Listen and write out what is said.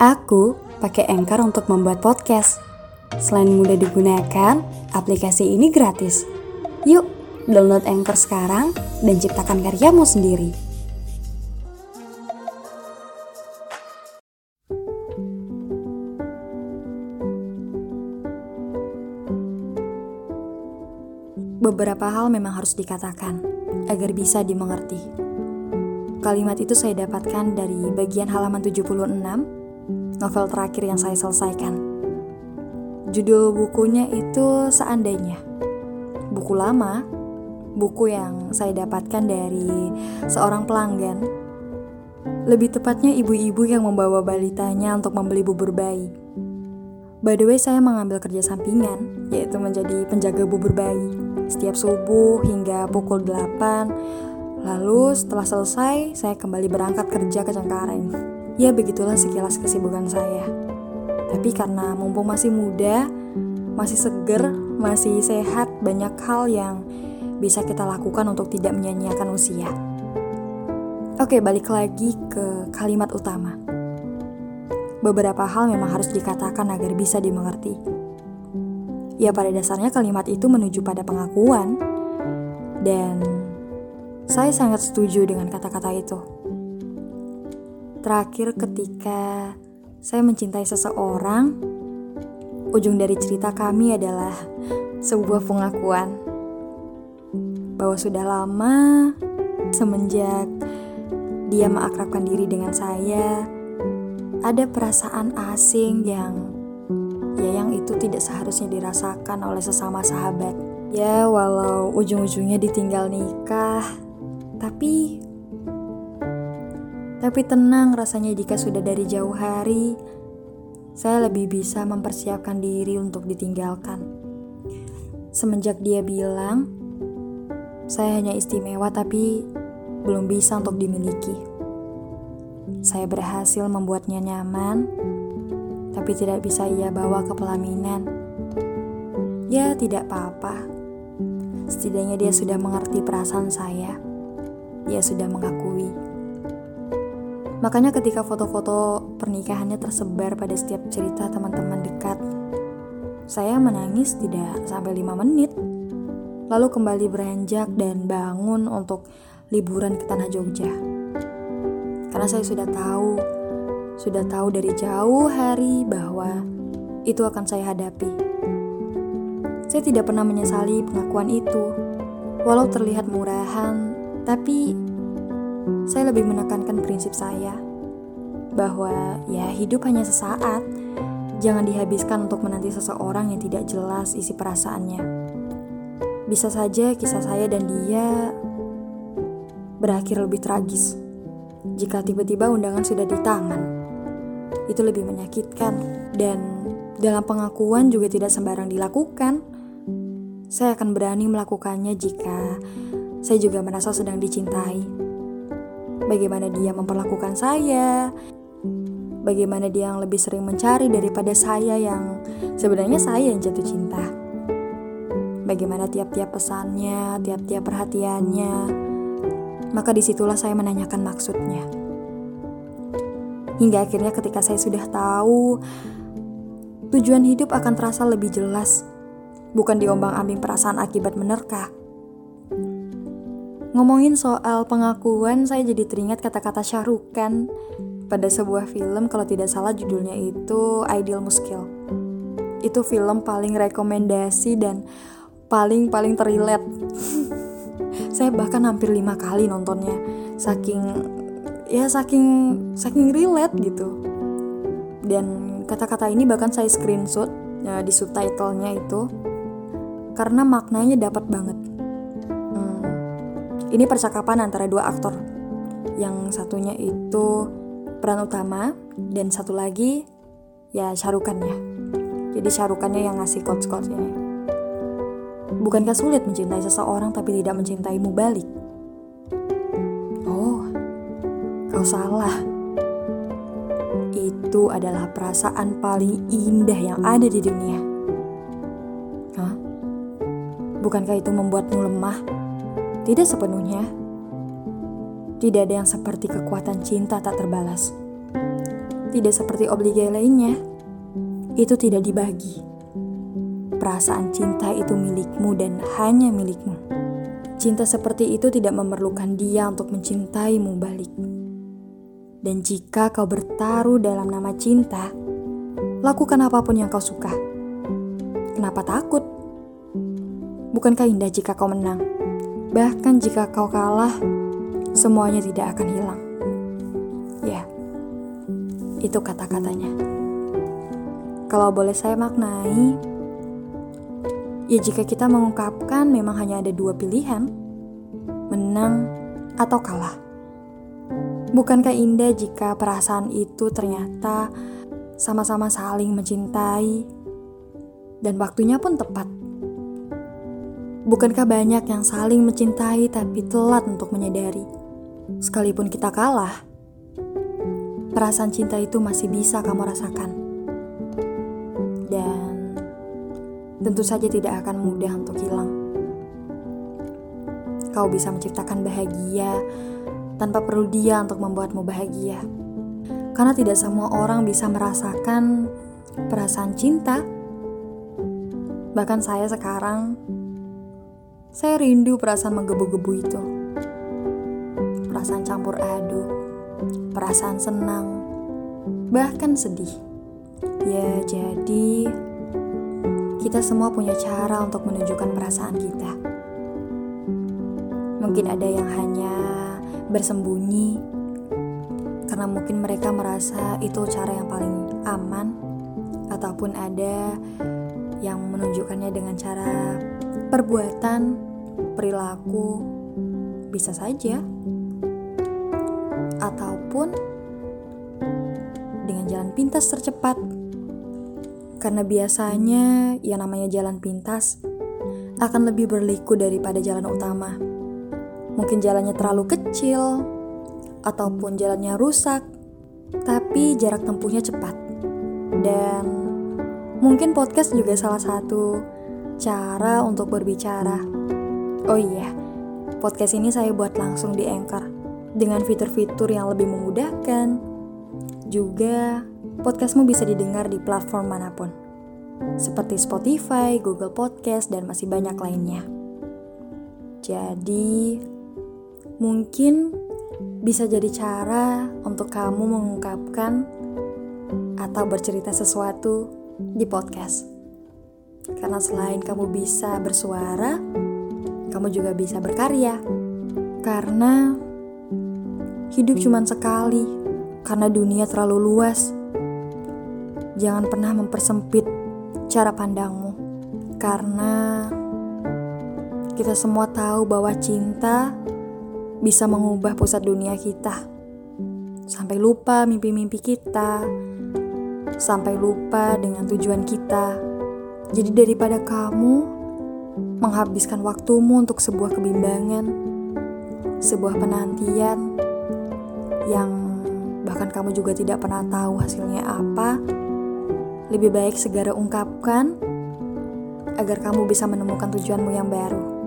Aku pakai Anchor untuk membuat podcast. Selain mudah digunakan, aplikasi ini gratis. Yuk, download Anchor sekarang dan ciptakan karyamu sendiri. Beberapa hal memang harus dikatakan agar bisa dimengerti. Kalimat itu saya dapatkan dari bagian halaman 76, novel terakhir yang saya selesaikan. Judul bukunya itu Seandainya. Buku lama, buku yang saya dapatkan dari seorang pelanggan. Lebih tepatnya ibu-ibu yang membawa balitanya untuk membeli bubur bayi. By the way, saya mengambil kerja sampingan, yaitu menjadi penjaga bubur bayi setiap subuh hingga pukul 8. Lalu setelah selesai, saya kembali berangkat kerja ke Cengkareng. Ya begitulah sekilas kesibukan saya. Tapi karena mumpung masih muda, masih seger, masih sehat, banyak hal yang bisa kita lakukan untuk tidak menyanyiakan usia. Oke, balik lagi ke kalimat utama. Beberapa hal memang harus dikatakan agar bisa dimengerti Ya pada dasarnya kalimat itu menuju pada pengakuan dan saya sangat setuju dengan kata-kata itu. Terakhir ketika saya mencintai seseorang, ujung dari cerita kami adalah sebuah pengakuan bahwa sudah lama semenjak dia mengakrabkan diri dengan saya, ada perasaan asing yang ya yang itu tidak seharusnya dirasakan oleh sesama sahabat. Ya, walau ujung-ujungnya ditinggal nikah, tapi tapi tenang rasanya jika sudah dari jauh hari, saya lebih bisa mempersiapkan diri untuk ditinggalkan. Semenjak dia bilang, saya hanya istimewa tapi belum bisa untuk dimiliki. Saya berhasil membuatnya nyaman, tapi tidak bisa ia bawa ke pelaminan. Ya, tidak apa-apa. Setidaknya dia sudah mengerti perasaan saya. Dia sudah mengakui. Makanya ketika foto-foto pernikahannya tersebar pada setiap cerita teman-teman dekat, saya menangis tidak sampai lima menit. Lalu kembali beranjak dan bangun untuk liburan ke Tanah Jogja. Karena saya sudah tahu sudah tahu dari jauh hari bahwa itu akan saya hadapi. Saya tidak pernah menyesali pengakuan itu, walau terlihat murahan, tapi saya lebih menekankan prinsip saya bahwa ya hidup hanya sesaat, jangan dihabiskan untuk menanti seseorang yang tidak jelas isi perasaannya. Bisa saja kisah saya dan dia berakhir lebih tragis jika tiba-tiba undangan sudah di tangan itu lebih menyakitkan dan dalam pengakuan juga tidak sembarang dilakukan. Saya akan berani melakukannya jika saya juga merasa sedang dicintai. Bagaimana dia memperlakukan saya, bagaimana dia yang lebih sering mencari daripada saya yang sebenarnya saya yang jatuh cinta. Bagaimana tiap-tiap pesannya, tiap-tiap perhatiannya, maka di situlah saya menanyakan maksudnya. Hingga akhirnya ketika saya sudah tahu tujuan hidup akan terasa lebih jelas, bukan diombang-ambing perasaan akibat menerka. Ngomongin soal pengakuan, saya jadi teringat kata-kata Syahrukan pada sebuah film kalau tidak salah judulnya itu Ideal Muskil. Itu film paling rekomendasi dan paling-paling terlihat. saya bahkan hampir lima kali nontonnya, saking ya saking saking relate gitu dan kata-kata ini bahkan saya screenshot ya, di subtitlenya itu karena maknanya dapat banget ini percakapan antara dua aktor yang satunya itu peran utama dan satu lagi ya syarukannya jadi syarukannya yang ngasih quotes-quotes ini bukankah sulit mencintai seseorang tapi tidak mencintaimu balik Kau salah. Itu adalah perasaan paling indah yang ada di dunia. Hah? Bukankah itu membuatmu lemah? Tidak sepenuhnya. Tidak ada yang seperti kekuatan cinta tak terbalas. tidak seperti obligasi lainnya. Itu tidak dibagi. Perasaan cinta itu milikmu dan hanya milikmu. Cinta seperti itu tidak memerlukan dia untuk mencintaimu balik. Dan jika kau bertaruh dalam nama cinta, lakukan apa pun yang kau suka. Kenapa takut? Bukankah indah jika kau menang? Bahkan jika kau kalah, semuanya tidak akan hilang. Ya, itu kata-katanya. Kalau boleh saya maknai, ya jika kita mengungkapkan memang hanya ada dua pilihan, menang atau kalah. Bukankah indah jika perasaan itu ternyata sama-sama saling mencintai dan waktunya pun tepat? Bukankah banyak yang saling mencintai tapi telat untuk menyadari? Sekalipun kita kalah, perasaan cinta itu masih bisa kamu rasakan. Dan tentu saja tidak akan mudah untuk hilang. Kau bisa menciptakan bahagia tanpa perlu dia untuk membuatmu bahagia. Karena tidak semua orang bisa merasakan perasaan cinta. Bahkan saya sekarang saya rindu perasaan menggebu-gebu itu. Perasaan campur aduk, perasaan senang, bahkan sedih. Ya, jadi kita semua punya cara untuk menunjukkan perasaan kita. Mungkin ada yang hanya bersembunyi karena mungkin mereka merasa itu cara yang paling aman ataupun ada yang menunjukkannya dengan cara perbuatan, perilaku, bisa saja, ataupun dengan jalan pintas tercepat. Karena biasanya yang namanya jalan pintas akan lebih berliku daripada jalan utama. Mungkin jalannya terlalu kecil, ataupun jalannya rusak, tapi jarak tempuhnya cepat. Dan mungkin podcast juga salah satu cara untuk berbicara. Oh iya, podcast ini saya buat langsung di Anchor dengan fitur-fitur yang lebih memudahkan. Juga, podcastmu bisa didengar di platform mana pun, seperti Spotify, Google Podcast, dan masih banyak lainnya. Jadi, mungkin bisa jadi cara untuk kamu mengungkapkan atau bercerita sesuatu di podcast. Karena selain kamu bisa bersuara, kamu juga bisa berkarya. Karena hidup cuma sekali, karena dunia terlalu luas. Jangan pernah mempersempit cara pandangmu, karena kita semua tahu bahwa cinta bisa mengubah pusat dunia kita. Sampai lupa mimpi-mimpi kita, sampai lupa dengan tujuan kita jadi daripada kamu menghabiskan waktumu untuk sebuah kebimbangan, sebuah penantian yang bahkan kamu juga tidak pernah tahu hasilnya apa, lebih baik segera ungkapkan agar kamu bisa menemukan tujuanmu yang baru.